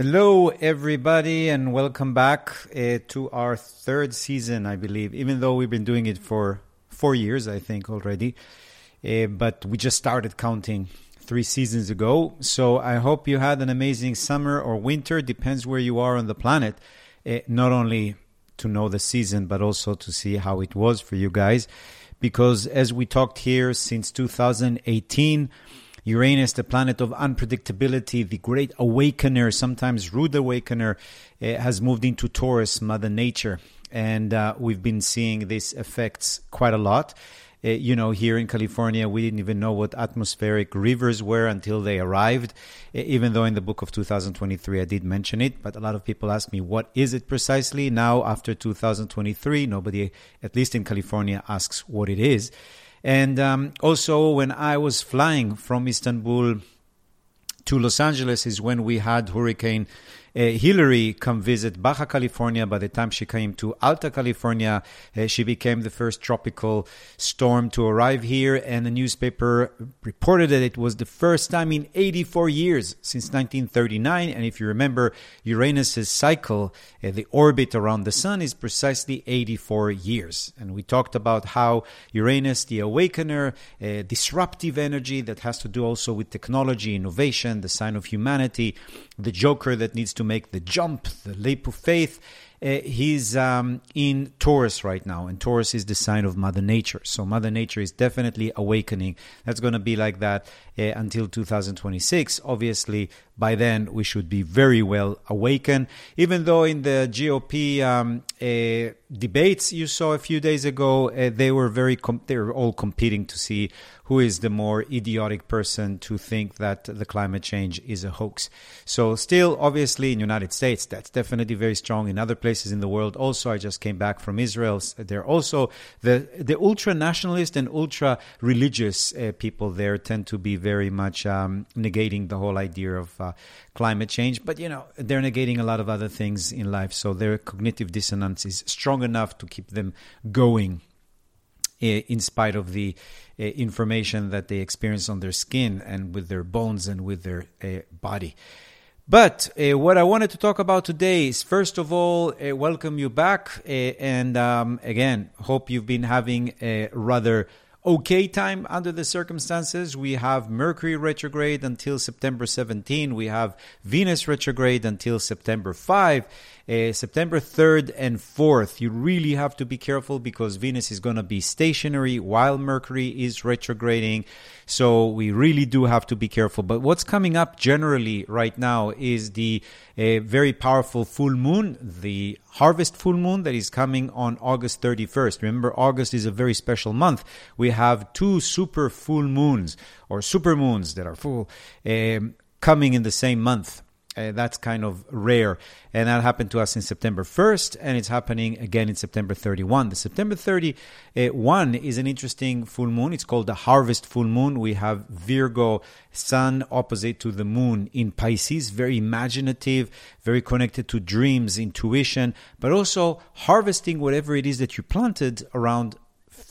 Hello, everybody, and welcome back uh, to our third season, I believe, even though we've been doing it for four years, I think, already. Uh, but we just started counting three seasons ago. So I hope you had an amazing summer or winter, depends where you are on the planet. Uh, not only to know the season, but also to see how it was for you guys. Because as we talked here since 2018, Uranus, the planet of unpredictability, the great awakener, sometimes rude awakener, uh, has moved into Taurus, Mother Nature. And uh, we've been seeing these effects quite a lot. Uh, you know, here in California, we didn't even know what atmospheric rivers were until they arrived, uh, even though in the book of 2023 I did mention it. But a lot of people ask me, what is it precisely? Now, after 2023, nobody, at least in California, asks what it is. And um, also, when I was flying from Istanbul to Los Angeles, is when we had Hurricane uh, Hilary come visit Baja California. By the time she came to Alta California, uh, she became the first tropical storm to arrive here. And the newspaper reported that it was the first time in 84 years since 1939. And if you remember, Uranus's cycle, uh, the orbit around the sun, is precisely 84 years. And we talked about how Uranus, the awakener, uh, disruptive energy that has to do also with technology, innovation, the sign of humanity, the joker that needs to make the jump, the leap of faith. Uh, he's um, in Taurus right now, and Taurus is the sign of Mother Nature. So Mother Nature is definitely awakening. That's going to be like that uh, until 2026. Obviously, by then we should be very well awakened. Even though in the GOP um, uh, debates you saw a few days ago, uh, they were very com- they were all competing to see who is the more idiotic person to think that the climate change is a hoax. So still, obviously, in the United States, that's definitely very strong. In other places in the world, also, I just came back from Israel. They're also the the ultra nationalist and ultra religious uh, people there tend to be very much um, negating the whole idea of uh, climate change. But you know, they're negating a lot of other things in life, so their cognitive dissonance is strong enough to keep them going in spite of the uh, information that they experience on their skin and with their bones and with their uh, body. But uh, what I wanted to talk about today is, first of all, uh, welcome you back. Uh, and um, again, hope you've been having a rather okay time under the circumstances. We have Mercury retrograde until September 17. We have Venus retrograde until September 5 uh, September 3rd and 4th, you really have to be careful because Venus is going to be stationary while Mercury is retrograding. So we really do have to be careful. But what's coming up generally right now is the uh, very powerful full moon, the harvest full moon that is coming on August 31st. Remember, August is a very special month. We have two super full moons or super moons that are full um, coming in the same month. Uh, that's kind of rare. And that happened to us in September 1st, and it's happening again in September 31. The September 31 is an interesting full moon. It's called the harvest full moon. We have Virgo, sun opposite to the moon in Pisces, very imaginative, very connected to dreams, intuition, but also harvesting whatever it is that you planted around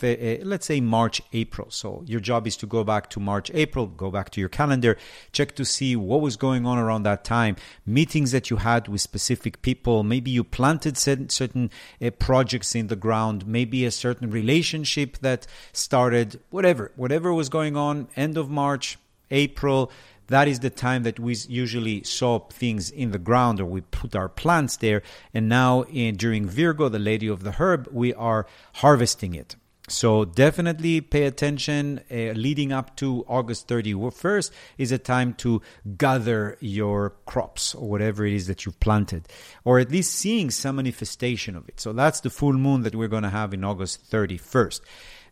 uh, let's say March, April. So your job is to go back to March, April, go back to your calendar, check to see what was going on around that time, meetings that you had with specific people. Maybe you planted certain, certain uh, projects in the ground, maybe a certain relationship that started, whatever, whatever was going on, end of March, April that is the time that we usually sow things in the ground or we put our plants there and now in, during virgo the lady of the herb we are harvesting it so definitely pay attention. Uh, leading up to August 31st is a time to gather your crops or whatever it is that you've planted, or at least seeing some manifestation of it. So that's the full moon that we're going to have in August 31st.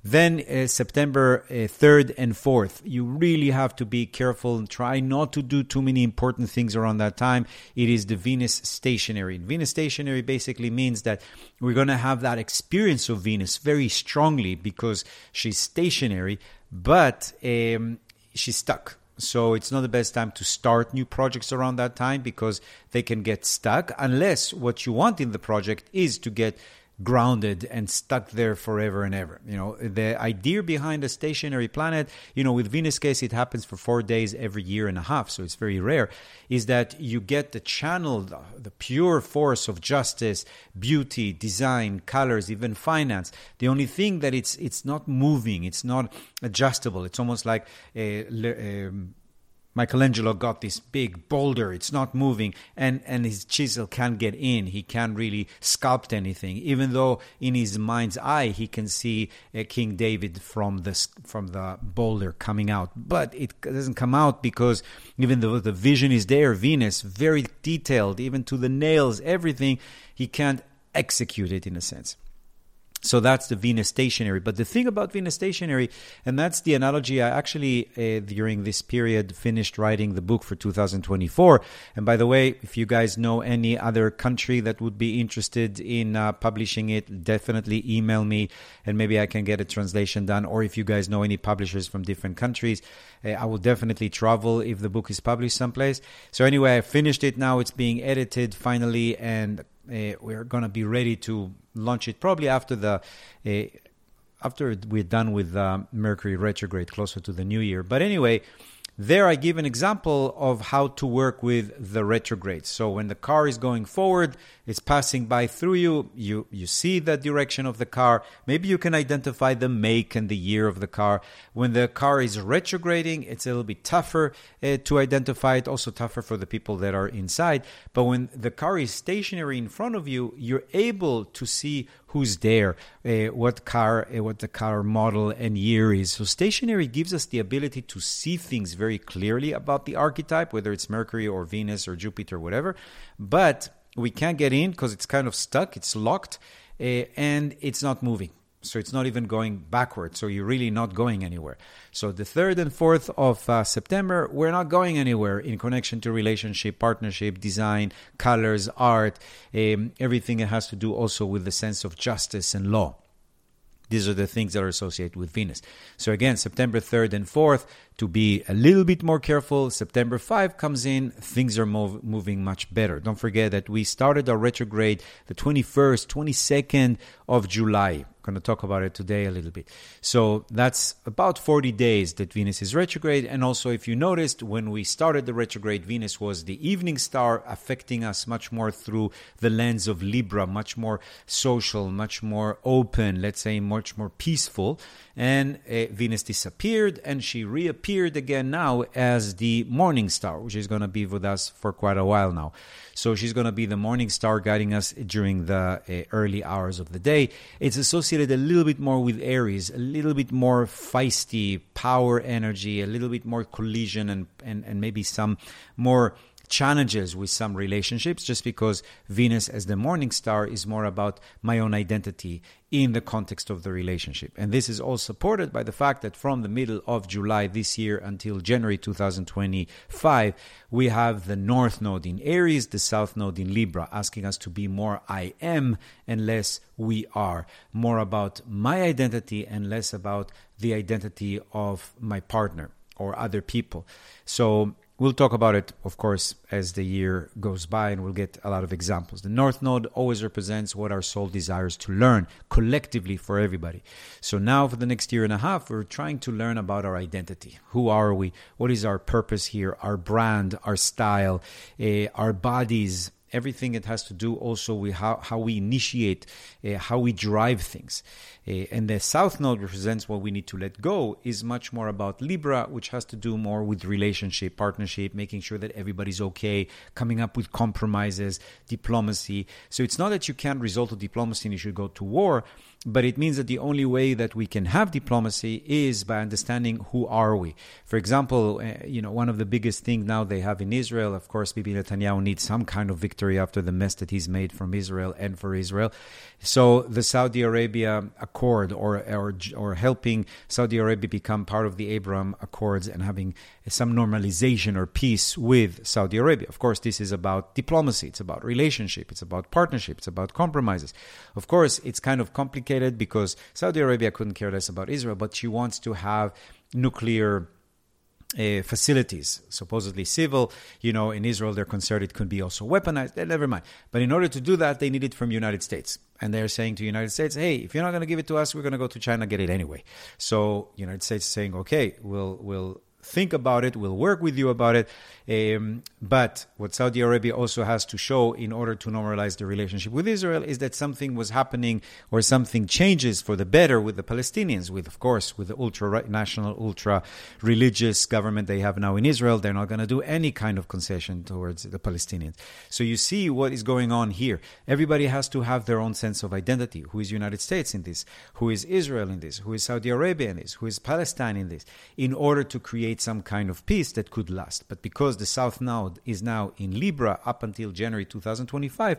Then uh, September uh, 3rd and 4th, you really have to be careful and try not to do too many important things around that time. It is the Venus stationary. Venus stationary basically means that we're going to have that experience of Venus very strongly because she's stationary, but um, she's stuck. So it's not the best time to start new projects around that time because they can get stuck unless what you want in the project is to get grounded and stuck there forever and ever. You know, the idea behind a stationary planet, you know, with Venus case, it happens for four days every year and a half, so it's very rare, is that you get the channel, the, the pure force of justice, beauty, design, colors, even finance. The only thing that it's it's not moving, it's not adjustable. It's almost like a, a Michelangelo got this big boulder, it's not moving, and, and his chisel can't get in. He can't really sculpt anything, even though in his mind's eye he can see uh, King David from the, from the boulder coming out. But it doesn't come out because even though the vision is there, Venus, very detailed, even to the nails, everything, he can't execute it in a sense. So that's the Venus stationary. But the thing about Venus stationary, and that's the analogy I actually, uh, during this period, finished writing the book for 2024. And by the way, if you guys know any other country that would be interested in uh, publishing it, definitely email me and maybe I can get a translation done. Or if you guys know any publishers from different countries, uh, I will definitely travel if the book is published someplace. So anyway, I finished it now. It's being edited finally, and we're going to be ready to launch it probably after the uh, after we're done with uh, Mercury retrograde, closer to the new year. But anyway, there I give an example of how to work with the retrograde. So when the car is going forward, it's passing by through you, you you see the direction of the car. Maybe you can identify the make and the year of the car. When the car is retrograding, it's a little bit tougher uh, to identify it, also tougher for the people that are inside. But when the car is stationary in front of you, you're able to see who's there, uh, what car, uh, what the car model and year is. So stationary gives us the ability to see things very clearly about the archetype, whether it's Mercury or Venus or Jupiter, whatever. But we can't get in because it's kind of stuck, it's locked, uh, and it's not moving. So it's not even going backwards. So you're really not going anywhere. So the 3rd and 4th of uh, September, we're not going anywhere in connection to relationship, partnership, design, colors, art, um, everything that has to do also with the sense of justice and law. These are the things that are associated with Venus. So again, September 3rd and 4th, to be a little bit more careful. September 5 comes in, things are mov- moving much better. Don't forget that we started our retrograde the 21st, 22nd of July. Going to talk about it today a little bit. So that's about 40 days that Venus is retrograde. And also, if you noticed, when we started the retrograde, Venus was the evening star, affecting us much more through the lens of Libra, much more social, much more open, let's say much more peaceful. And uh, Venus disappeared and she reappeared again now as the morning star, which is going to be with us for quite a while now. So she's going to be the morning star guiding us during the uh, early hours of the day. It's associated a little bit more with Aries, a little bit more feisty power energy, a little bit more collision, and, and, and maybe some more challenges with some relationships just because Venus as the morning star is more about my own identity in the context of the relationship. And this is all supported by the fact that from the middle of July this year until January 2025, we have the North Node in Aries, the South Node in Libra, asking us to be more I am and less we are, more about my identity and less about the identity of my partner or other people. So We'll talk about it, of course, as the year goes by, and we'll get a lot of examples. The North Node always represents what our soul desires to learn collectively for everybody. So now, for the next year and a half, we're trying to learn about our identity. Who are we? What is our purpose here? Our brand, our style, uh, our bodies, everything it has to do also with how, how we initiate, uh, how we drive things. Uh, and the South Node represents what we need to let go, is much more about Libra, which has to do more with relationship, partnership, making sure that everybody's okay, coming up with compromises, diplomacy. So it's not that you can't resort to diplomacy and you should go to war, but it means that the only way that we can have diplomacy is by understanding who are we. For example, uh, you know, one of the biggest things now they have in Israel, of course, Bibi Netanyahu needs some kind of victory after the mess that he's made from Israel and for Israel. So the Saudi Arabia Accord, or or or helping Saudi Arabia become part of the Abraham Accords and having some normalization or peace with Saudi Arabia. Of course, this is about diplomacy. It's about relationship. It's about partnership. It's about compromises. Of course, it's kind of complicated because Saudi Arabia couldn't care less about Israel, but she wants to have nuclear uh, facilities, supposedly civil. You know, in Israel, they're concerned it could be also weaponized. Eh, never mind. But in order to do that, they need it from United States. And they're saying to United States, hey, if you're not going to give it to us, we're going to go to China get it anyway. So United States is saying, okay, we'll, we'll think about it, we'll work with you about it. Um, but what Saudi Arabia also has to show in order to normalize the relationship with Israel is that something was happening or something changes for the better with the Palestinians, with, of course, with the ultra national, ultra religious government they have now in Israel. They're not going to do any kind of concession towards the Palestinians. So you see what is going on here. Everybody has to have their own sense of identity. Who is United States in this? Who is Israel in this? Who is Saudi Arabia in this? Who is Palestine in this? In order to create some kind of peace that could last. But because the South Node is now in Libra up until January 2025,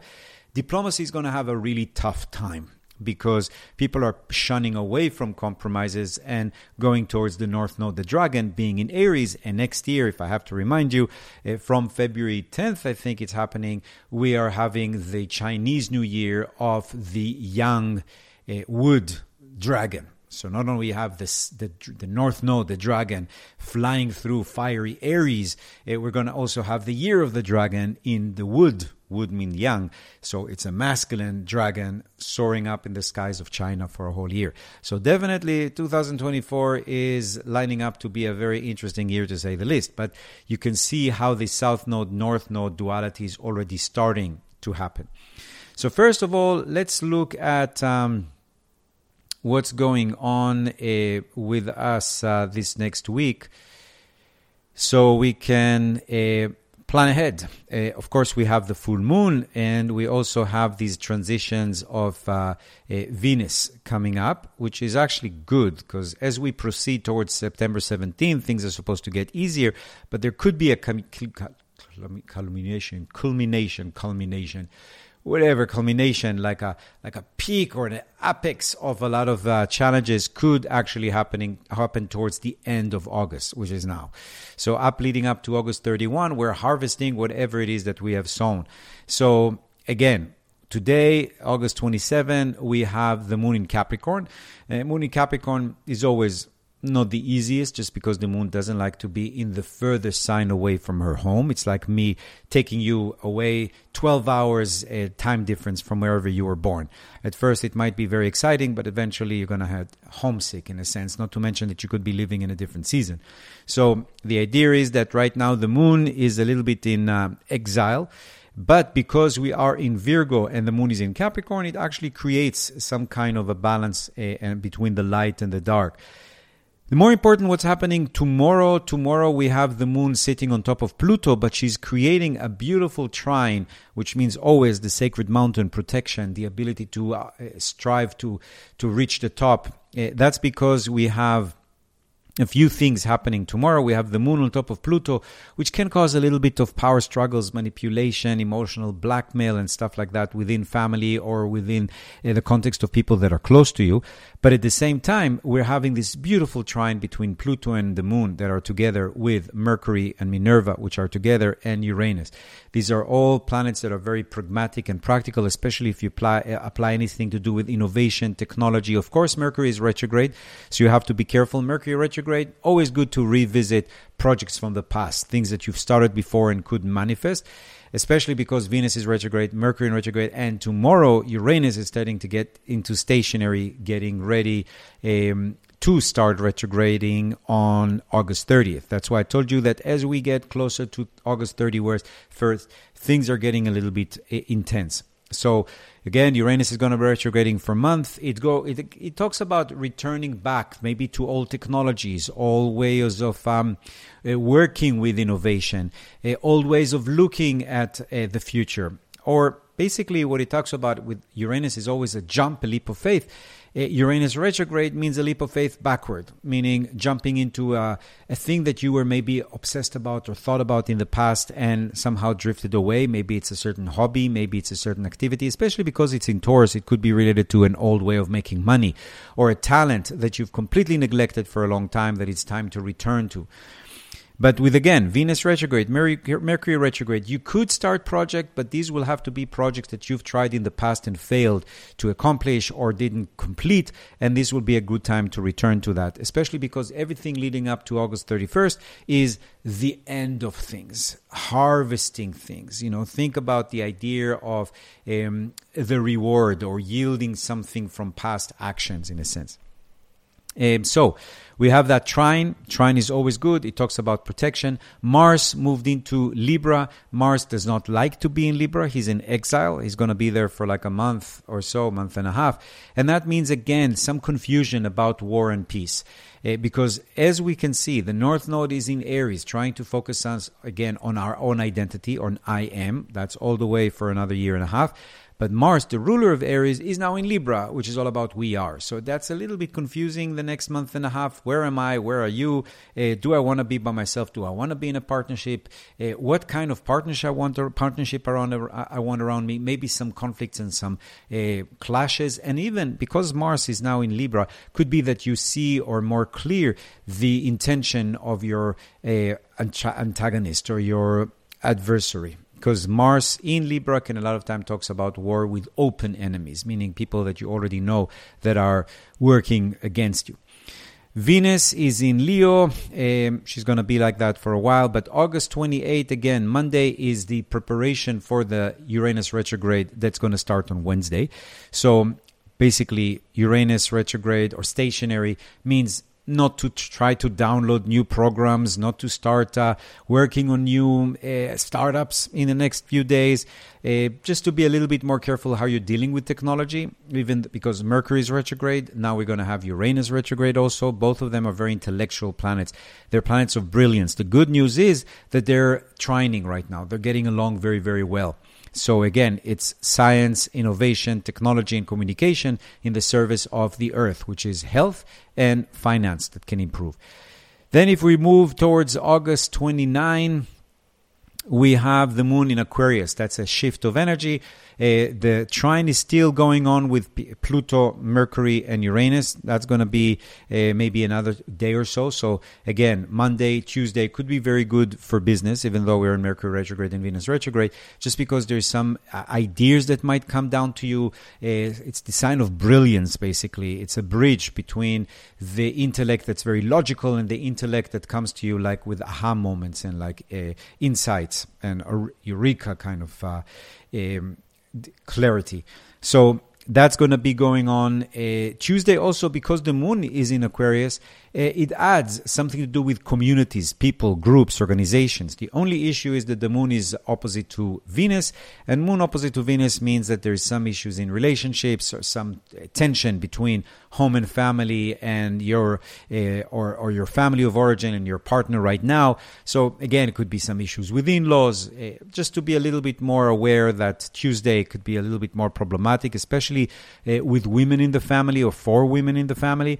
diplomacy is going to have a really tough time because people are shunning away from compromises and going towards the North Node, the Dragon being in Aries. And next year, if I have to remind you, uh, from February 10th, I think it's happening, we are having the Chinese New Year of the young uh, wood dragon. So not only have this the the North Node, the dragon, flying through fiery Aries, eh, we're going to also have the year of the dragon in the wood. Wood mean young, so it's a masculine dragon soaring up in the skies of China for a whole year. So definitely, 2024 is lining up to be a very interesting year to say the least. But you can see how the South Node North Node duality is already starting to happen. So first of all, let's look at. Um, what's going on uh, with us uh, this next week so we can uh, plan ahead. Uh, of course, we have the full moon and we also have these transitions of uh, Venus coming up, which is actually good because as we proceed towards September 17th, things are supposed to get easier, but there could be a culmination, culmination, culmination whatever culmination, like a like a peak or an apex of a lot of uh, challenges, could actually happening happen towards the end of August, which is now. So up leading up to August 31, we're harvesting whatever it is that we have sown. So again. Today, August 27, we have the moon in Capricorn. Uh, moon in Capricorn is always not the easiest just because the moon doesn't like to be in the furthest sign away from her home. It's like me taking you away 12 hours a time difference from wherever you were born. At first, it might be very exciting, but eventually you're going to have homesick in a sense, not to mention that you could be living in a different season. So the idea is that right now the moon is a little bit in uh, exile. But because we are in Virgo and the moon is in Capricorn, it actually creates some kind of a balance uh, between the light and the dark. The more important what's happening tomorrow. Tomorrow we have the moon sitting on top of Pluto, but she's creating a beautiful trine, which means always the sacred mountain protection, the ability to uh, strive to to reach the top. Uh, that's because we have a few things happening tomorrow. We have the moon on top of Pluto, which can cause a little bit of power struggles, manipulation, emotional blackmail, and stuff like that within family or within uh, the context of people that are close to you. But at the same time, we're having this beautiful trine between Pluto and the moon that are together with Mercury and Minerva, which are together, and Uranus. These are all planets that are very pragmatic and practical, especially if you apply, uh, apply anything to do with innovation, technology. Of course, Mercury is retrograde, so you have to be careful. Mercury retrograde, always good to revisit projects from the past, things that you've started before and could manifest especially because Venus is retrograde, Mercury in retrograde, and tomorrow Uranus is starting to get into stationary, getting ready um, to start retrograding on August 30th. That's why I told you that as we get closer to August 31st, first, things are getting a little bit uh, intense. So again, Uranus is going to be retrograding for a month. It go it, it talks about returning back, maybe to old technologies, old ways of um, uh, working with innovation, uh, old ways of looking at uh, the future. Or basically, what it talks about with Uranus is always a jump, a leap of faith. Uh, Uranus retrograde means a leap of faith backward, meaning jumping into a, a thing that you were maybe obsessed about or thought about in the past and somehow drifted away. Maybe it's a certain hobby, maybe it's a certain activity, especially because it's in Taurus. It could be related to an old way of making money or a talent that you've completely neglected for a long time that it's time to return to. But with again Venus retrograde, Mercury retrograde, you could start project, but these will have to be projects that you've tried in the past and failed to accomplish or didn't complete, and this will be a good time to return to that, especially because everything leading up to August 31st is the end of things, harvesting things. You know, think about the idea of um, the reward or yielding something from past actions, in a sense. Um, so we have that trine. Trine is always good. It talks about protection. Mars moved into Libra. Mars does not like to be in Libra. He's in exile. He's going to be there for like a month or so, month and a half. And that means, again, some confusion about war and peace. Uh, because as we can see, the North Node is in Aries, trying to focus us again on our own identity, on I am. That's all the way for another year and a half. But Mars, the ruler of Aries, is now in Libra, which is all about we are. So that's a little bit confusing the next month and a half. Where am I? Where are you? Uh, do I want to be by myself? Do I want to be in a partnership? Uh, what kind of partnership I want? Partnership around I want around me? Maybe some conflicts and some uh, clashes, and even because Mars is now in Libra, could be that you see or more clear the intention of your uh, antagonist or your adversary because Mars in Libra can a lot of time talks about war with open enemies, meaning people that you already know that are working against you. Venus is in Leo. Um, she's going to be like that for a while. But August 28, again, Monday is the preparation for the Uranus retrograde that's going to start on Wednesday. So basically, Uranus retrograde or stationary means not to try to download new programs, not to start uh, working on new uh, startups in the next few days. Uh, just to be a little bit more careful how you're dealing with technology, even because Mercury is retrograde. Now we're going to have Uranus retrograde also. Both of them are very intellectual planets. They're planets of brilliance. The good news is that they're trining right now. They're getting along very, very well. So again, it's science, innovation, technology, and communication in the service of the earth, which is health and finance that can improve. Then, if we move towards August 29, we have the moon in Aquarius. That's a shift of energy. Uh, the trine is still going on with Pluto, Mercury, and Uranus. That's going to be uh, maybe another day or so. So, again, Monday, Tuesday could be very good for business, even though we're in Mercury retrograde and Venus retrograde, just because there's some uh, ideas that might come down to you. It's the sign of brilliance, basically. It's a bridge between the intellect that's very logical and the intellect that comes to you like with aha moments and like uh, insights and eureka kind of. Uh, um, clarity. So that's going to be going on uh, Tuesday also because the moon is in Aquarius. Uh, it adds something to do with communities, people, groups, organizations. The only issue is that the moon is opposite to Venus, and moon opposite to Venus means that there's some issues in relationships or some tension between home and family and your uh, or or your family of origin and your partner right now. So again, it could be some issues with in-laws. Uh, just to be a little bit more aware that Tuesday could be a little bit more problematic, especially uh, with women in the family or for women in the family.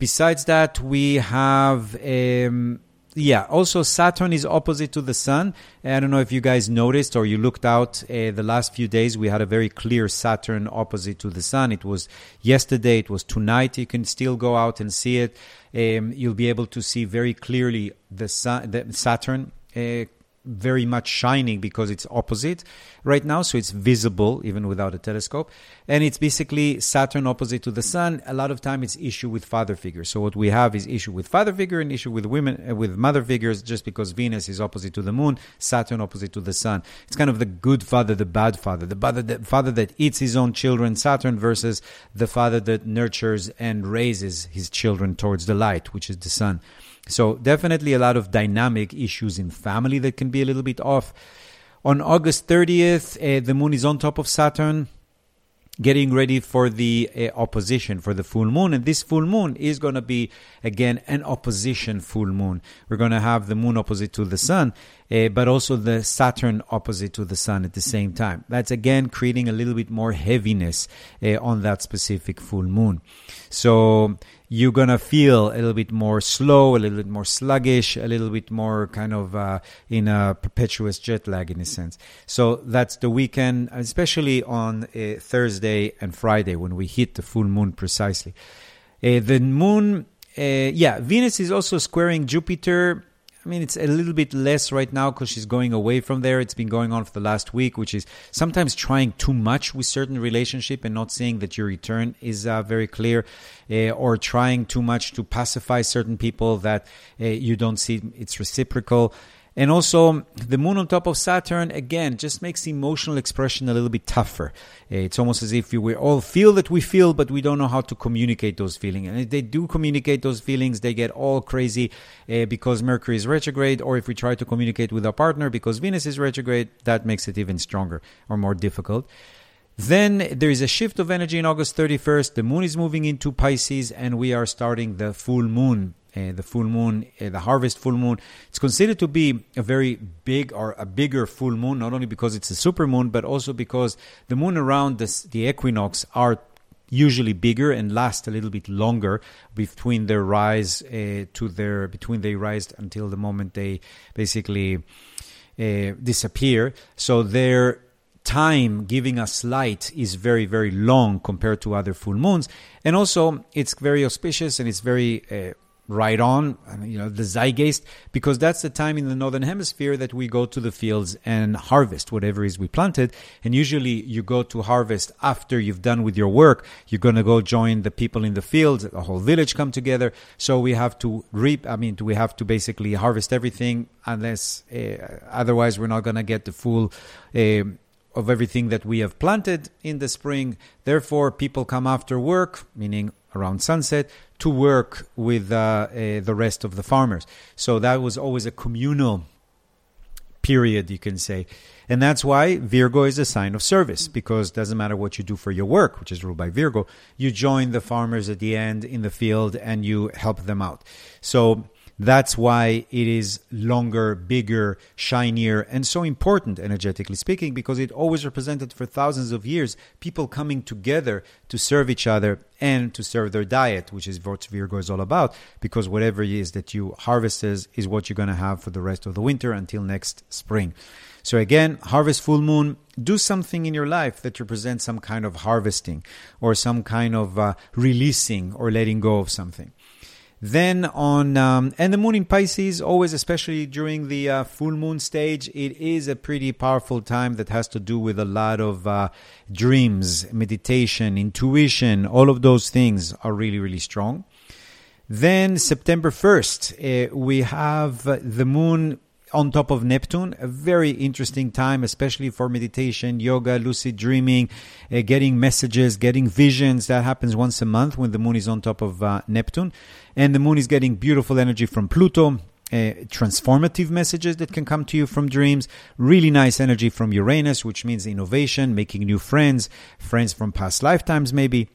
Besides that, we have. Um, yeah, also Saturn is opposite to the Sun. I don't know if you guys noticed or you looked out uh, the last few days. We had a very clear Saturn opposite to the Sun. It was yesterday, it was tonight. You can still go out and see it. Um, you'll be able to see very clearly the, sun, the Saturn. Uh, very much shining because it's opposite right now, so it's visible even without a telescope. And it's basically Saturn opposite to the Sun. A lot of time it's issue with father figures. So what we have is issue with father figure and issue with women uh, with mother figures, just because Venus is opposite to the Moon, Saturn opposite to the Sun. It's kind of the good father, the bad father, the father that, father that eats his own children, Saturn, versus the father that nurtures and raises his children towards the light, which is the Sun. So definitely a lot of dynamic issues in family that can be a little bit off. On August 30th, uh, the moon is on top of Saturn getting ready for the uh, opposition for the full moon. And this full moon is going to be again an opposition full moon. We're going to have the moon opposite to the sun uh, but also the saturn opposite to the sun at the same time. That's again creating a little bit more heaviness uh, on that specific full moon. So you're gonna feel a little bit more slow, a little bit more sluggish, a little bit more kind of uh, in a perpetuous jet lag in a sense. So that's the weekend, especially on uh, Thursday and Friday when we hit the full moon precisely. Uh, the moon, uh, yeah, Venus is also squaring Jupiter I mean, it's a little bit less right now because she's going away from there. It's been going on for the last week, which is sometimes trying too much with certain relationship and not seeing that your return is uh, very clear, uh, or trying too much to pacify certain people that uh, you don't see it's reciprocal. And also, the moon on top of Saturn, again, just makes emotional expression a little bit tougher. It's almost as if we all feel that we feel, but we don't know how to communicate those feelings. And if they do communicate those feelings, they get all crazy uh, because Mercury is retrograde, or if we try to communicate with our partner because Venus is retrograde, that makes it even stronger or more difficult. Then there is a shift of energy in August 31st. The moon is moving into Pisces, and we are starting the full moon uh, the full moon, uh, the harvest full moon. It's considered to be a very big or a bigger full moon, not only because it's a super moon, but also because the moon around this, the equinox are usually bigger and last a little bit longer between their rise uh, to their between they rise until the moment they basically uh, disappear. So their time giving us light is very very long compared to other full moons, and also it's very auspicious and it's very uh, right on, you know, the zeitgeist, because that's the time in the northern hemisphere that we go to the fields and harvest whatever is we planted. And usually you go to harvest after you've done with your work. You're going to go join the people in the fields. The whole village come together. So we have to reap. I mean, we have to basically harvest everything unless, uh, otherwise we're not going to get the full, uh, of everything that we have planted in the spring. Therefore, people come after work, meaning around sunset, to work with uh, uh, the rest of the farmers. So that was always a communal period, you can say. And that's why Virgo is a sign of service, because it doesn't matter what you do for your work, which is ruled by Virgo, you join the farmers at the end in the field and you help them out. So that's why it is longer, bigger, shinier, and so important, energetically speaking, because it always represented for thousands of years people coming together to serve each other and to serve their diet, which is what Virgo is all about, because whatever it is that you harvest is, what you're going to have for the rest of the winter until next spring. So again, harvest full moon, do something in your life that represents some kind of harvesting or some kind of uh, releasing or letting go of something. Then on um, and the moon in Pisces, always especially during the uh, full moon stage, it is a pretty powerful time that has to do with a lot of uh, dreams, meditation, intuition. All of those things are really really strong. Then September first, uh, we have the moon on top of Neptune. A very interesting time, especially for meditation, yoga, lucid dreaming, uh, getting messages, getting visions. That happens once a month when the moon is on top of uh, Neptune. And the moon is getting beautiful energy from Pluto. Uh, transformative messages that can come to you from dreams, really nice energy from Uranus, which means innovation, making new friends, friends from past lifetimes, maybe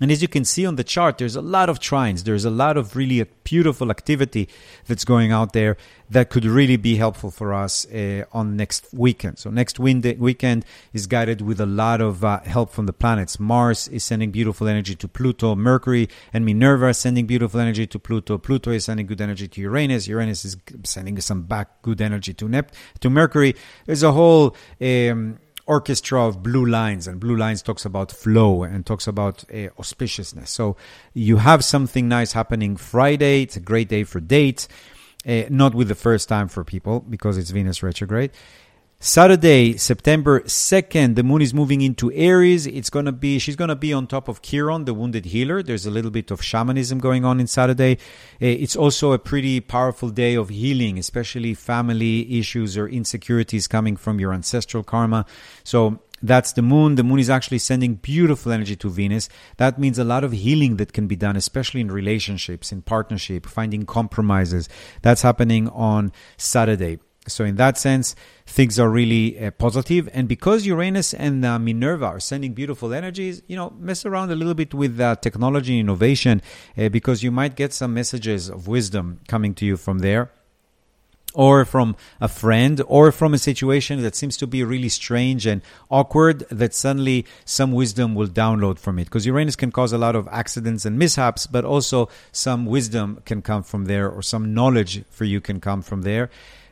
and as you can see on the chart, there's a lot of trines. There's a lot of really beautiful activity that's going out there that could really be helpful for us uh, on next weekend. So next weekend is guided with a lot of uh, help from the planets. Mars is sending beautiful energy to Pluto. Mercury and Minerva are sending beautiful energy to Pluto. Pluto is sending good energy to Uranus. Uranus is sending some back good energy to Nep- to Mercury. There's a whole um, orchestra of blue lines, and blue lines talks about flow and talks about uh, auspiciousness. So you have something nice happening Friday. It's a great day for dates, uh, not with the first time for people because it's Venus retrograde. Saturday, September 2nd, the moon is moving into Aries. It's going to be, she's going to be on top of Chiron, the wounded healer. There's a little bit of shamanism going on in Saturday. Eh, it's also a pretty powerful day of healing, especially family issues or insecurities coming from your ancestral karma. So that's the moon. The moon is actually sending beautiful energy to Venus. That means a lot of healing that can be done, especially in relationships, in partnership, finding compromises. That's happening on Saturday. So in that sense, things are really uh, positive. And because Uranus and uh, Minerva are sending beautiful energies, you know, mess around a little bit with uh, technology and innovation uh, because you might get some messages of wisdom coming to you from there. Or from a friend, or from a situation that seems to be really strange and awkward, that suddenly some wisdom will download from it. Because Uranus can cause a lot of accidents and mishaps, but also some wisdom can come from there, or some knowledge for you can come from there.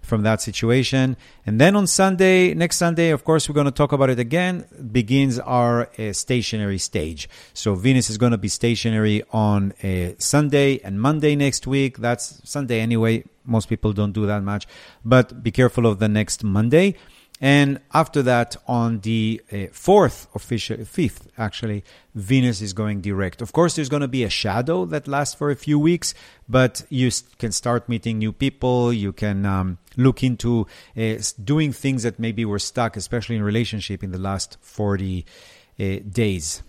From that situation. And then on Sunday, next Sunday, of course, we're going to talk about it again, begins our uh, stationary stage. So Venus is going to be stationary on uh, Sunday and Monday next week. That's Sunday anyway. Most people don't do that much, but be careful of the next Monday. And after that, on the uh, fourth, official fifth, actually, Venus is going direct. Of course, there's going to be a shadow that lasts for a few weeks, but you can start meeting new people. You can um, look into uh, doing things that maybe were stuck, especially in relationship, in the last 40 uh, days.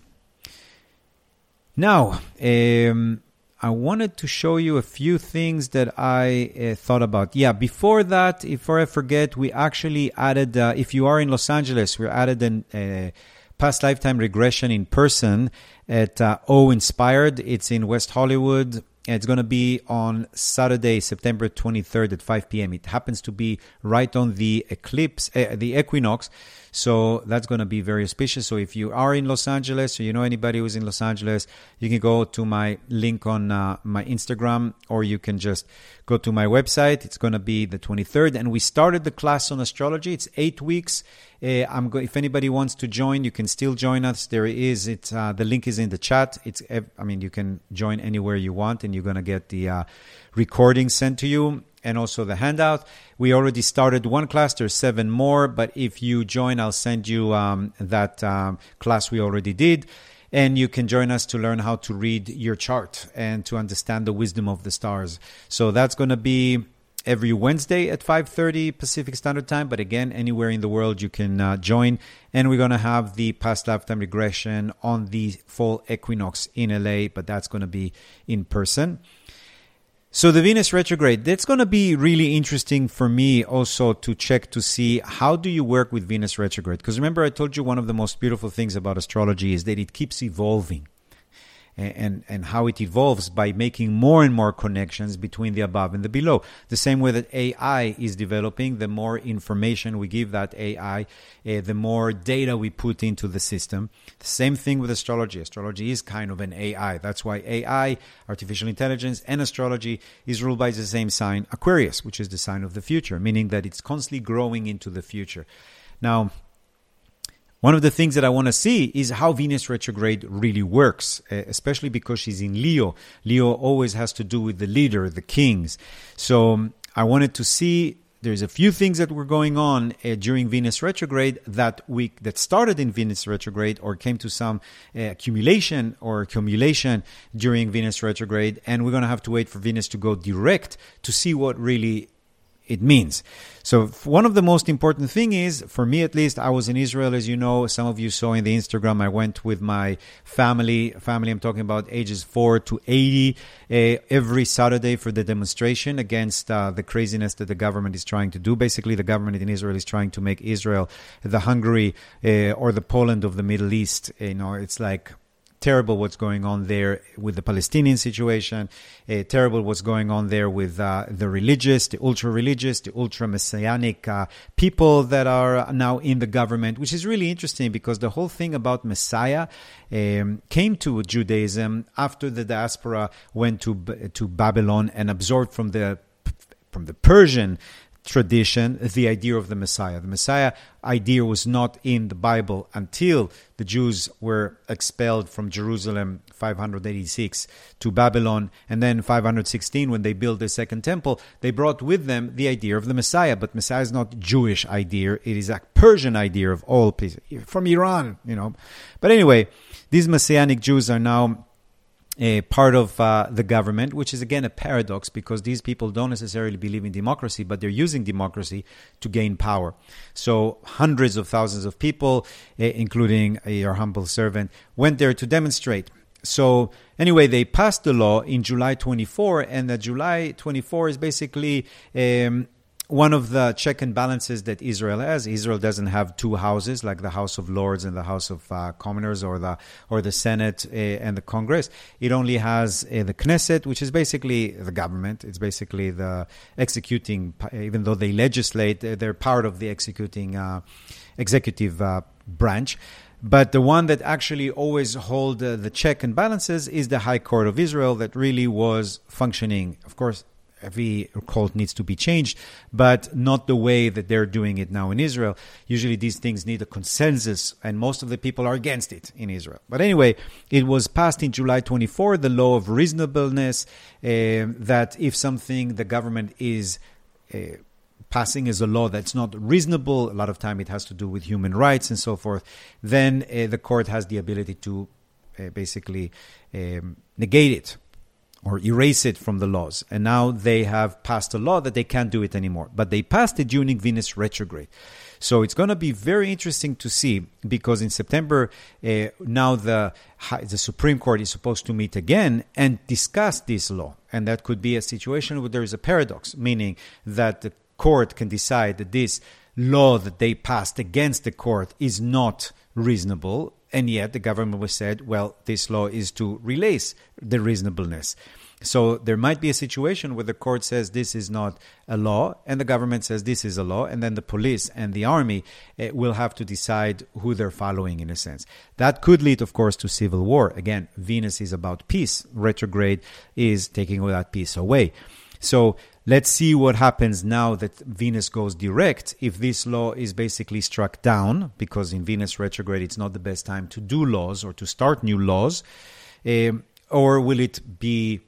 Now, um, I wanted to show you a few things that I uh, thought about. Yeah, before that, before I forget, we actually added, uh, if you are in Los Angeles, we added a uh, past lifetime regression in person at uh, O Inspired. It's in West Hollywood. It's going to be on Saturday, September 23rd at 5 p.m. It happens to be right on the eclipse, uh, the equinox. So that's going to be very auspicious. So if you are in Los Angeles or you know anybody who's in Los Angeles, you can go to my link on uh, my Instagram or you can just go to my website. It's going to be the 23rd. And we started the class on astrology. It's eight weeks. Uh, I'm go- if anybody wants to join, you can still join us. There is it. Uh, the link is in the chat. It's I mean you can join anywhere you want, and you're gonna get the uh, recording sent to you and also the handout. We already started one class. There's seven more, but if you join, I'll send you um, that um, class we already did. And you can join us to learn how to read your chart and to understand the wisdom of the stars. So that's going to be every Wednesday at 5:30 Pacific Standard Time. But again, anywhere in the world you can uh, join. And we're going to have the past lifetime regression on the fall equinox in LA, but that's going to be in person. So the Venus retrograde, that's going to be really interesting for me also to check to see how do you work with Venus retrograde? Because remember I told you one of the most beautiful things about astrology is that it keeps evolving and, and how it evolves by making more and more connections between the above and the below. The same way that AI is developing, the more information we give that AI, uh, the more data we put into the system. The same thing with astrology. Astrology is kind of an AI. That's why AI, artificial intelligence, and astrology is ruled by the same sign, Aquarius, which is the sign of the future, meaning that it's constantly growing into the future. Now, one of the things that I want to see is how Venus retrograde really works, especially because she's in Leo. Leo always has to do with the leader, the kings. So um, I wanted to see there's a few things that were going on uh, during Venus retrograde that week that started in Venus retrograde or came to some uh, accumulation or accumulation during Venus retrograde, and we're going to have to wait for Venus to go direct to see what really it means. So one of the most important thing is, for me at least, I was in Israel, as you know. Some of you saw in the Instagram. I went with my family. Family, I'm talking about ages four to eighty, uh, every Saturday for the demonstration against uh, the craziness that the government is trying to do. Basically, the government in Israel is trying to make Israel the Hungary uh, or the Poland of the Middle East. You know, it's like terrible what's going on there with the Palestinian situation, uh, terrible what's going on there with uh, the religious, the ultra religious, the ultra messianic uh, people that are now in the government, which is really interesting because the whole thing about Messiah um, came to Judaism after the diaspora went to to Babylon and absorbed from the from the Persian tradition the idea of the Messiah. The Messiah idea was not in the Bible until the Jews were expelled from Jerusalem 586 to Babylon. And then 516 when they built the second temple they brought with them the idea of the Messiah. But Messiah is not Jewish idea. It is a Persian idea of all people from Iran you know. But anyway these messianic Jews are now a part of uh, the government, which is again a paradox because these people don't necessarily believe in democracy, but they're using democracy to gain power. So hundreds of thousands of people, uh, including uh, your humble servant, went there to demonstrate. So anyway, they passed the law in July 24, and the July 24 is basically um, one of the check and balances that Israel has. Israel doesn't have two houses like the House of Lords and the House of uh, Commoners or the or the Senate uh, and the Congress. It only has uh, the Knesset, which is basically the government. It's basically the executing. Even though they legislate, they're part of the executing uh, executive uh, branch. But the one that actually always hold uh, the check and balances is the High Court of Israel that really was functioning. Of course, every cult needs to be changed, but not the way that they're doing it now in Israel. Usually these things need a consensus, and most of the people are against it in Israel. But anyway, it was passed in July 24, the law of reasonableness, uh, that if something the government is uh, passing as a law that's not reasonable, a lot of time it has to do with human rights and so forth, then uh, the court has the ability to uh, basically um, negate it or erase it from the laws. And now they have passed a law that they can't do it anymore. But they passed it during Venus retrograde. So it's going to be very interesting to see because in September uh, now the the Supreme Court is supposed to meet again and discuss this law, and that could be a situation where there is a paradox, meaning that the court can decide that this law that they passed against the court is not reasonable and yet the government was said, well, this law is to release the reasonableness. So there might be a situation where the court says this is not a law, and the government says this is a law, and then the police and the army uh, will have to decide who they're following in a sense. That could lead, of course, to civil war. Again, Venus is about peace. Retrograde is taking all that peace away. So let's see what happens now that Venus goes direct. If this law is basically struck down, because in Venus retrograde it's not the best time to do laws or to start new laws, um, or will it be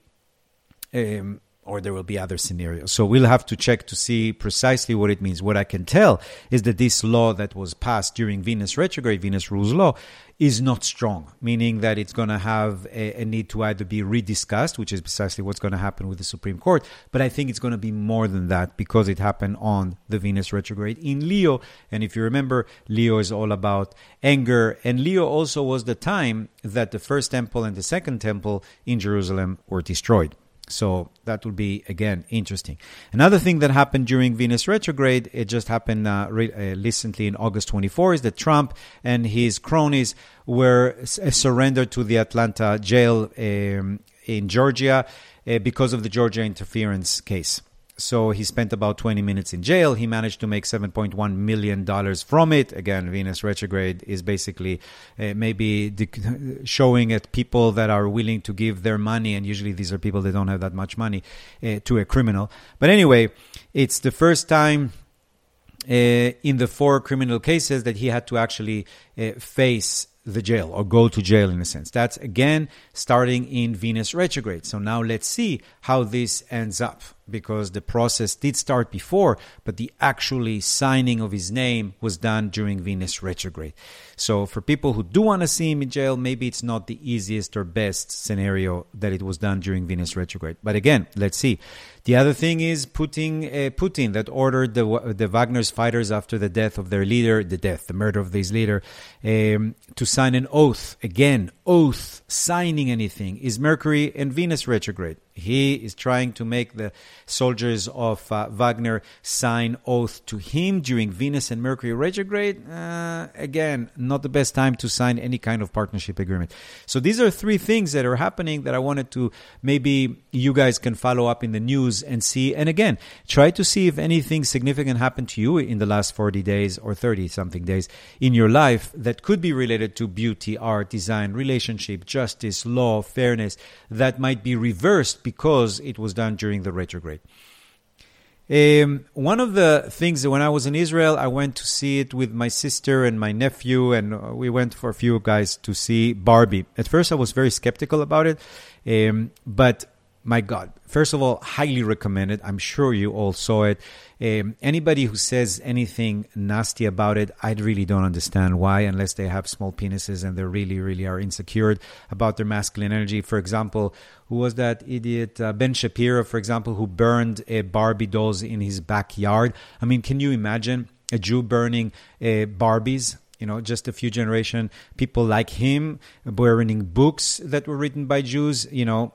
um, or there will be other scenarios. So we'll have to check to see precisely what it means. What I can tell is that this law that was passed during Venus retrograde, Venus rules law, is not strong, meaning that it's going to have a, a, need to either be rediscussed, which is precisely what's going to happen with the Supreme Court. But I think it's going to be more than that because it happened on the Venus retrograde in Leo. And if you remember, Leo is all about anger. And Leo also was the time that the first temple and the second temple in Jerusalem were destroyed. So that would be again interesting. Another thing that happened during Venus retrograde, it just happened uh, re- uh, recently in August 24, is that Trump and his cronies were s- uh, surrendered to the Atlanta jail um, in Georgia uh, because of the Georgia interference case. So he spent about 20 minutes in jail. He managed to make 7.1 million dollars from it. Again, Venus retrograde is basically uh, maybe showing at people that are willing to give their money, and usually these are people that don't have that much money, uh, to a criminal. But anyway, it's the first time. Uh, in the four criminal cases that he had to actually uh, face the jail or go to jail in a sense. That's again starting in Venus retrograde. So now let's see how this ends up because the process did start before, but the actually signing of his name was done during Venus retrograde. So for people who do want to see him in jail, maybe it's not the easiest or best scenario that it was done during Venus retrograde. But again, let's see. The other thing is Putin, uh, Putin that ordered the the Wagner's fighters after the death of their leader, the death, the murder of this leader, um, to sign an oath. Again, oath, signing anything is Mercury and Venus retrograde. He is trying to make the soldiers of uh, Wagner sign oath to him during Venus and Mercury retrograde. Uh, again, not the best time to sign any kind of partnership agreement. So these are three things that are happening that I wanted to maybe you guys can follow up in the news and see. And again, try to see if anything significant happened to you in the last 40 days or 30 something days in your life that could be related to beauty, art, design, relationship, justice, law, fairness that might be reversed because it was done during the retrograde. Um, one of the things that when I was in Israel, I went to see it with my sister and my nephew, and uh, we went for a few guys to see Barbie. At first, I was very skeptical about it, um, but my God, first of all, highly recommend it. I'm sure you all saw it. Um, anybody who says anything nasty about it, I really don't understand why, unless they have small penises and they really, really are insecure about their masculine energy. For example, who was that idiot uh, Ben Shapiro, for example, who burned uh, Barbie dolls in his backyard? I mean, can you imagine a Jew burning uh, Barbies? you know, just a few generation people like him burning books that were written by Jews, you know,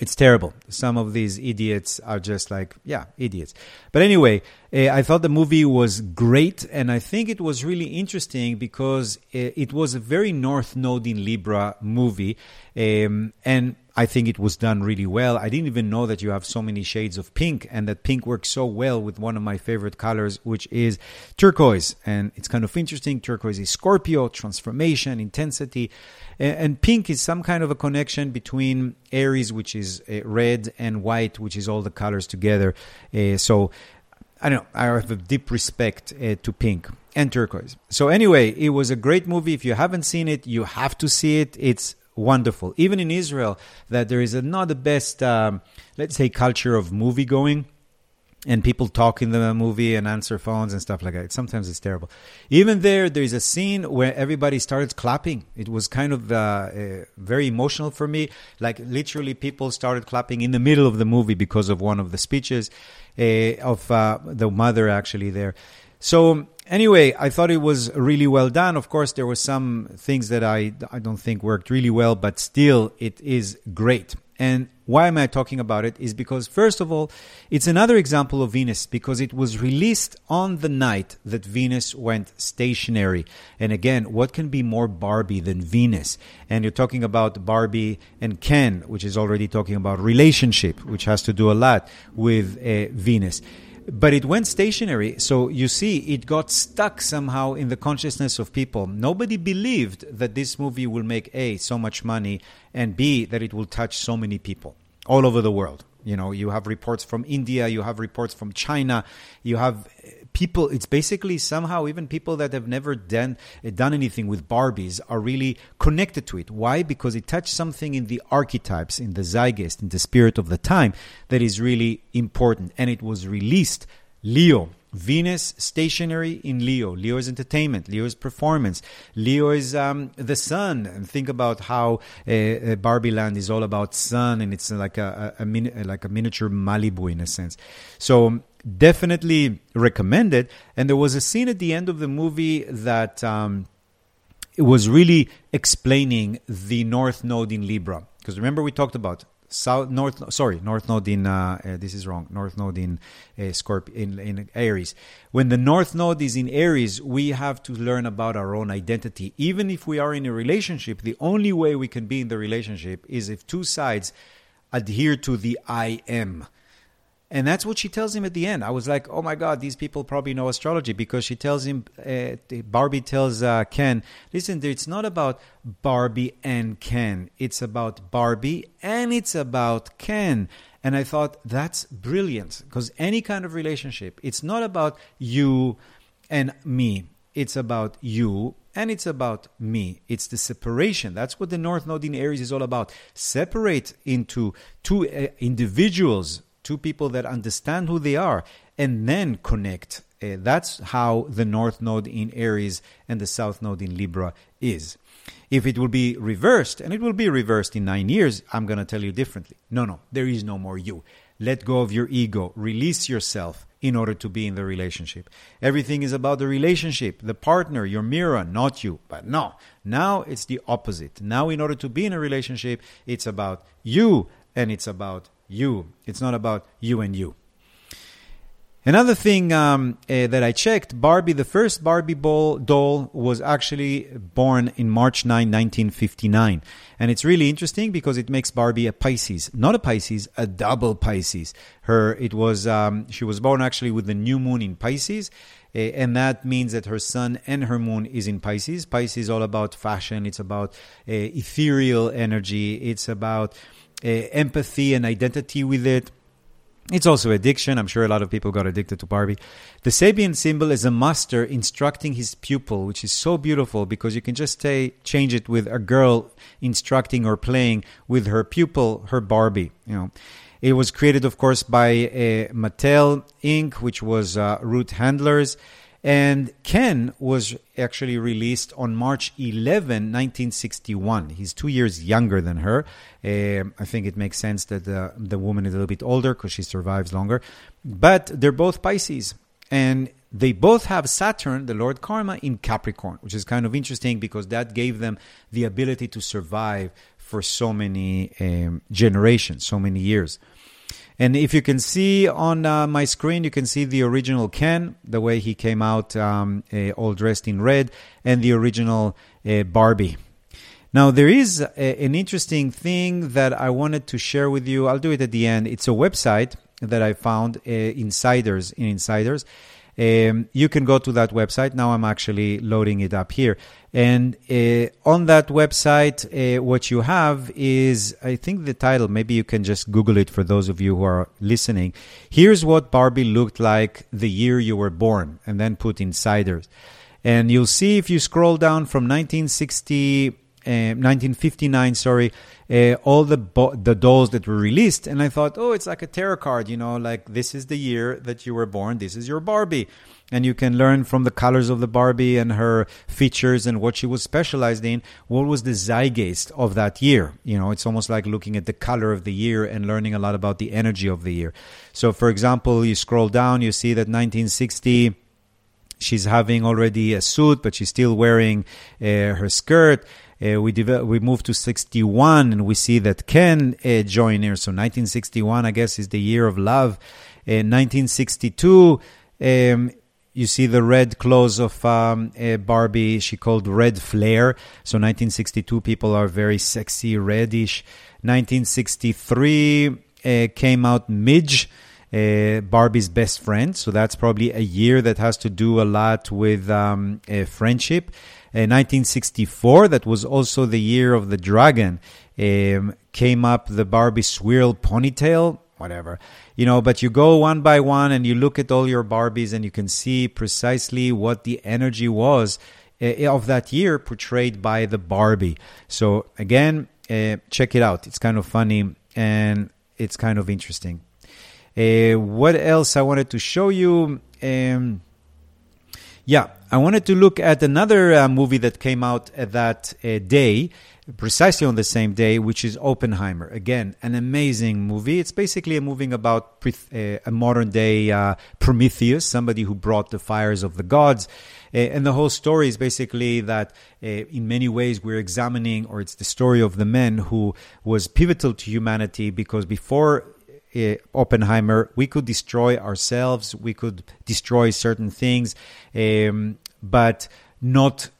it's terrible. Some of these idiots are just like, yeah, idiots. But anyway, uh, I thought the movie was great, and I think it was really interesting because it, it was a very North Node in Libra movie, um, and I think it was done really well. I didn't even know that you have so many shades of pink and that pink works so well with one of my favorite colors, which is turquoise. And it's kind of interesting. Turquoise is Scorpio, transformation, intensity. And pink is some kind of a connection between Aries, which is uh, red, and white, which is all the colors together. Uh, so I don't know. I have a deep respect uh, to pink and turquoise. So anyway, it was a great movie. If you haven't seen it, you have to see it. It's wonderful. Even in Israel, that there is not the best, um, let's say, culture of movie going. And people talk in the movie and answer phones and stuff like that. Sometimes it's terrible. Even there, there is a scene where everybody started clapping. It was kind of uh, uh, very emotional for me. Like literally, people started clapping in the middle of the movie because of one of the speeches uh, of uh, the mother actually there. So anyway, I thought it was really well done. Of course, there were some things that I, I don't think worked really well, but still, it is great. And why am I talking about it? Is because, first of all, it's another example of Venus because it was released on the night that Venus went stationary. And again, what can be more Barbie than Venus? And you're talking about Barbie and Ken, which is already talking about relationship, which has to do a lot with uh, Venus but it went stationary. So you see, it got stuck somehow in the consciousness of people. Nobody believed that this movie will make A, so much money, and B, that it will touch so many people all over the world. You know, you have reports from India, you have reports from China, you have people it's basically somehow even people that have never done done anything with barbies are really connected to it why because it touched something in the archetypes in the zeitgeist in the spirit of the time that is really important and it was released leo Venus stationary in Leo. Leo is entertainment. Leo is performance. Leo is um, the sun. And think about how uh, uh, Barbie Land is all about sun, and it's like a, a, a like a miniature Malibu in a sense. So definitely recommended. And there was a scene at the end of the movie that um, it was really explaining the North Node in Libra. Because remember, we talked about south north sorry north node in uh, uh, this is wrong north node in uh, Scorp- in, in aries when the north node is in aries we have to learn about our own identity even if we are in a relationship the only way we can be in the relationship is if two sides adhere to the i am and that's what she tells him at the end. I was like, oh my God, these people probably know astrology because she tells him, uh, Barbie tells uh, Ken, listen, it's not about Barbie and Ken. It's about Barbie and it's about Ken. And I thought, that's brilliant because any kind of relationship, it's not about you and me. It's about you and it's about me. It's the separation. That's what the North Node in Aries is all about. Separate into two uh, individuals two people that understand who they are and then connect. Uh, that's how the North Node in Aries and the South Node in Libra is. If it will be reversed, and it will be reversed in nine years, I'm going to tell you differently. No, no, there is no more you. Let go of your ego, release yourself in order to be in the relationship. Everything is about the relationship, the partner, your mirror, not you. But no, now it's the opposite. Now, in order to be in a relationship, it's about you and it's about you. It's not about you and you. Another thing um, uh, that I checked, Barbie, the first Barbie ball, doll was actually born in March 9, 1959. And it's really interesting because it makes Barbie a Pisces. Not a Pisces, a double Pisces. Her, it was, um, she was born actually with the new moon in Pisces. Uh, and that means that her sun and her moon is in Pisces. Pisces is all about fashion. It's about uh, ethereal energy. It's about empathy and identity with it. It's also addiction. I'm sure a lot of people got addicted to Barbie. The Sabian symbol is a master instructing his pupil, which is so beautiful because you can just say, change it with a girl instructing or playing with her pupil, her Barbie. You know, it was created, of course, by uh, Mattel Inc., which was uh, Ruth Handler's. And Ken was actually released on March 11, 1961. He's two years younger than her. Uh, I think it makes sense that the, the woman is a little bit older because she survives longer. But they're both Pisces. And they both have Saturn, the Lord Karma, in Capricorn, which is kind of interesting because that gave them the ability to survive for so many um, generations, so many years. And if you can see on uh, my screen, you can see the original Ken, the way he came out um, uh, all dressed in red, and the original uh, Barbie. Now, there is a, an interesting thing that I wanted to share with you. I'll do it at the end. It's a website that I found, uh, Insiders in Insiders. Um, you can go to that website. Now I'm actually loading it up here. And uh, on that website, uh, what you have is, I think the title, maybe you can just Google it for those of you who are listening. Here's what Barbie looked like the year you were born, and then put Insiders. And you'll see if you scroll down from 1960 1959, uh, sorry, uh, all the bo- the dolls that were released, and I thought, oh, it's like a tarot card, you know, like this is the year that you were born, this is your Barbie, and you can learn from the colors of the Barbie and her features and what she was specialized in. What was the zeitgeist of that year? You know, it's almost like looking at the color of the year and learning a lot about the energy of the year. So, for example, you scroll down, you see that 1960 she's having already a suit, but she's still wearing uh, her skirt. Uh, we develop, we move to 61 and we see that Ken uh, joined here. So 1961, I guess, is the year of love. In 1962, um, you see the red clothes of um, uh, Barbie. She called red flare. So 1962, people are very sexy, reddish. 1963 uh, came out Midge. Uh, Barbie's best friend. So that's probably a year that has to do a lot with um, uh, friendship. 1964, uh, that was also the year of the dragon, um, came up the Barbie swirl ponytail, whatever. You know, but you go one by one and you look at all your Barbies and you can see precisely what the energy was uh, of that year portrayed by the Barbie. So again, uh, check it out. It's kind of funny and it's kind of interesting. Uh, what else I wanted to show you? Um, yeah, I wanted to look at another uh, movie that came out at that uh, day, precisely on the same day, which is Oppenheimer. Again, an amazing movie. It's basically a movie about uh, a modern day uh, Prometheus, somebody who brought the fires of the gods. Uh, and the whole story is basically that uh, in many ways we're examining, or it's the story of the man who was pivotal to humanity because before uh, Oppenheimer, we could destroy ourselves, we could destroy certain things, um, but not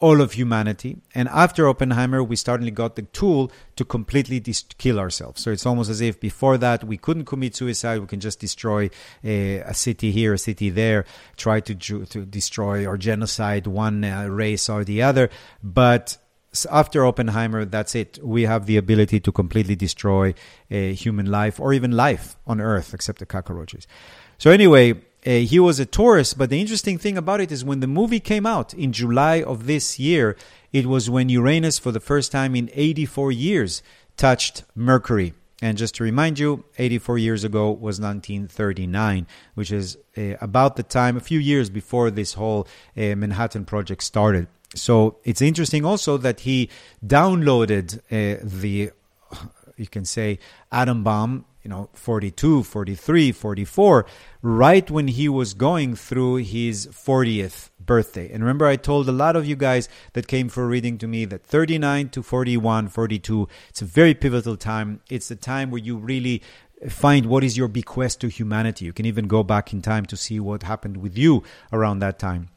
all of humanity. And after Oppenheimer, we suddenly got the tool to completely dis- kill ourselves. So it's almost as if before that we couldn't commit suicide. We can just destroy a, a city here, a city there, try to to destroy or genocide one uh, race or the other. But after Oppenheimer, that's it. We have the ability to completely destroy a human life or even life on Earth, except the cockroaches. So anyway, uh, he was a Taurus, but the interesting thing about it is when the movie came out in July of this year, it was when Uranus, for the first time in 84 years, touched Mercury. And just to remind you, 84 years ago was 1939, which is uh, about the time, a few years before this whole uh, Manhattan Project started. So it's interesting also that he downloaded uh, the, you can say, atom bomb, you know, 42, 43, 44, right when he was going through his 40th birthday. And remember, I told a lot of you guys that came for reading to me that 39 to 41, 42, it's a very pivotal time. It's a time where you really find what is your bequest to humanity. You can even go back in time to see what happened with you around that time.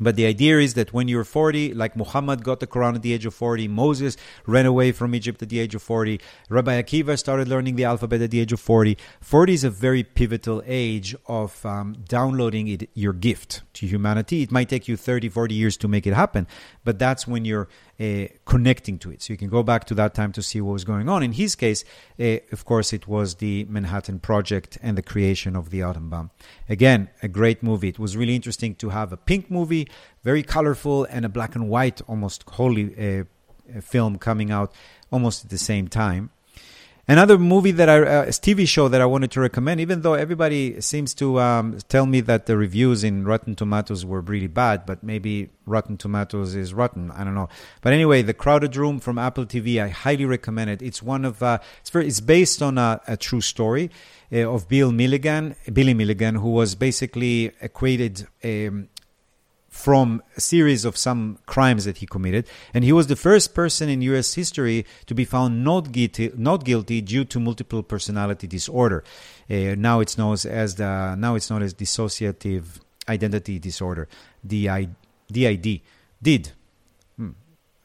But the idea is that when you're 40, like Muhammad got the Quran at the age of 40, Moses ran away from Egypt at the age of 40, Rabbi Akiva started learning the alphabet at the age of 40. 40 is a very pivotal age of um, downloading it, your gift to humanity. It might take you 30, 40 years to make it happen, but that's when you're uh, connecting to it. So you can go back to that time to see what was going on. In his case, uh, of course, it was the Manhattan Project and the creation of the atom bomb. Again, a great movie. It was really interesting to have a pink movie, very colorful, and a black and white, almost holy uh, film coming out almost at the same time. Another movie that I, uh, TV show that I wanted to recommend, even though everybody seems to um, tell me that the reviews in Rotten Tomatoes were really bad, but maybe Rotten Tomatoes is rotten. I don't know. But anyway, The Crowded Room from Apple TV, I highly recommend it. It's one of, uh, it's, very, it's based on a, a true story uh, of Bill Milligan, Billy Milligan, who was basically equated um, from a series of some crimes that he committed, and he was the first person in U.S. history to be found not guilty, not guilty due to multiple personality disorder. Uh, now it's known as the now it's known as dissociative identity disorder, DI, DID. Did. Hmm.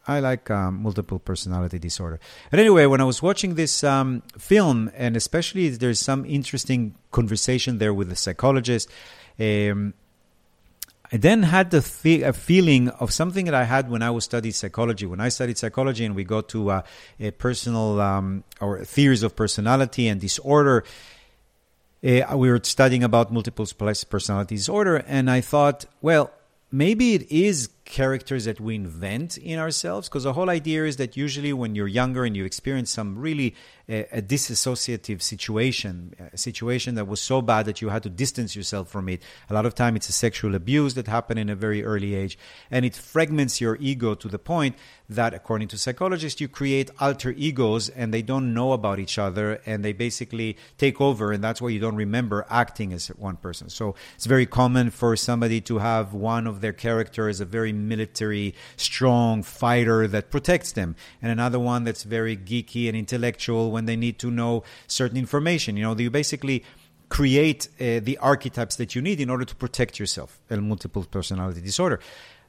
I like um, multiple personality disorder. And anyway, when I was watching this um, film, and especially there's some interesting conversation there with the psychologist, um, I then had the th- a feeling of something that I had when I was studied psychology. When I studied psychology, and we go to uh, a personal um, or theories of personality and disorder. Uh, we were studying about multiple personality disorder, and I thought, well, maybe it is characters that we invent in ourselves because the whole idea is that usually when you're younger and you experience some really uh, a disassociative situation a situation that was so bad that you had to distance yourself from it. A lot of time it's a sexual abuse that happened in a very early age and it fragments your ego to the point that according to psychologists you create alter egos and they don't know about each other and they basically take over and that's why you don't remember acting as one person. So it's very common for somebody to have one of their characters a very military, strong fighter that protects them, and another one that's very geeky and intellectual when they need to know certain information. You know, you basically create uh, the archetypes that you need in order to protect yourself. A multiple personality disorder.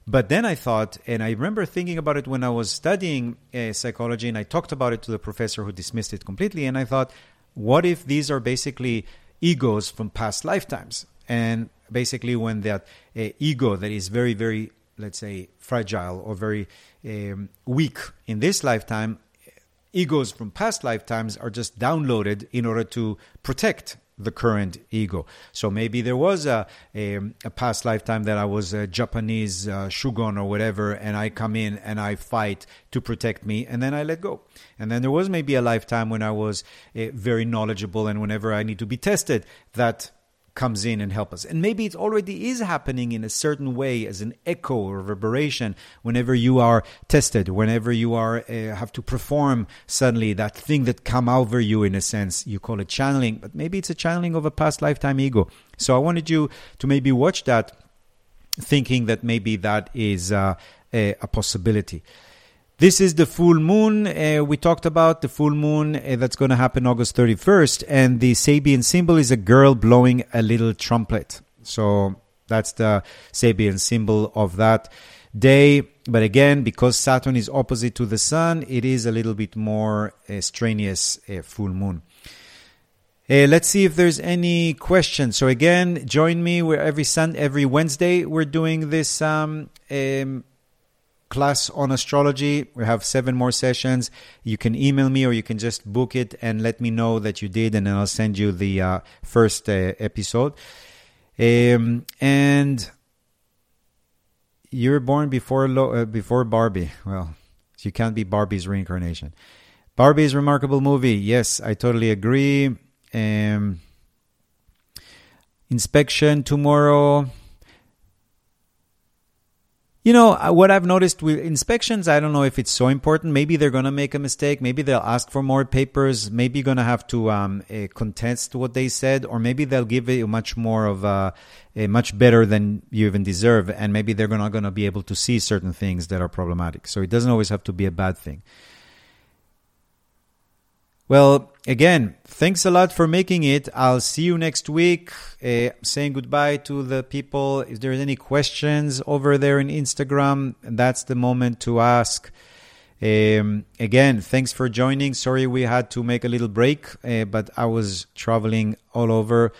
But then I thought, and I remember thinking about it when I was studying uh, psychology, and I talked about it to the professor who dismissed it completely. And I thought, what if these are basically egos from past lifetimes? And basically, when that uh, ego that is very, very let's say, fragile or very um, weak in this lifetime, egos from past lifetimes are just downloaded in order to protect the current ego. So maybe there was a, a, a past lifetime that I was a Japanese uh, shogun or whatever, and I come in and I fight to protect me, and then I let go. And then there was maybe a lifetime when I was uh, very knowledgeable, and whenever I need to be tested, that comes in and help us. And maybe it already is happening in a certain way as an echo or reverberation whenever you are tested, whenever you are uh, have to perform suddenly that thing that come over you in a sense. You call it channeling, but maybe it's a channeling of a past lifetime ego. So I wanted you to maybe watch that thinking that maybe that is uh, a, a possibility. This is the full moon. Uh, we talked about the full moon uh, that's going to happen August 31st, and the Sabian symbol is a girl blowing a little trumpet. So that's the Sabian symbol of that day. But again, because Saturn is opposite to the Sun, it is a little bit more uh, strenuous uh, full moon. Uh, let's see if there's any questions. So again, join me. Where every Sun, every Wednesday, we're doing this. Um, um, class on astrology. We have seven more sessions. You can email me or you can just book it and let me know that you did, and then I'll send you the uh, first uh, episode. Um, and you were born before Lo- uh, before Barbie. Well, you can't be Barbie's reincarnation. Barbie's remarkable movie. Yes, I totally agree. Um, inspection tomorrow. You know, uh, what I've noticed with inspections, I don't know if it's so important. Maybe they're going to make a mistake. Maybe they'll ask for more papers. Maybe you're going to have to um, uh, contest what they said, or maybe they'll give you much more of a, a much better than you even deserve. And maybe they're not going to be able to see certain things that are problematic. So it doesn't always have to be a bad thing. Well, again, thanks a lot for making it. I'll see you next week. Uh, saying goodbye to the people. If there's any questions over there in Instagram, that's the moment to ask. Um, again, thanks for joining. Sorry we had to make a little break, uh, but I was traveling all over.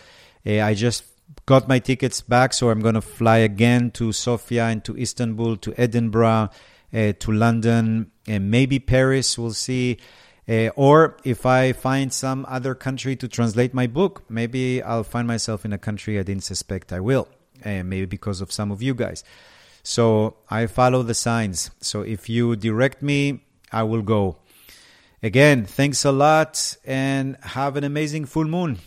Uh, I just got my tickets back, so I'm going to fly again to Sofia and to Istanbul, to Edinburgh, uh, to London, and maybe Paris. We'll see. Uh, or if I find some other country to translate my book, maybe I'll find myself in a country I didn't suspect I will, uh, maybe because of some of you guys. So I follow the signs. So if you direct me, I will go. Again, thanks a lot and have an amazing full moon.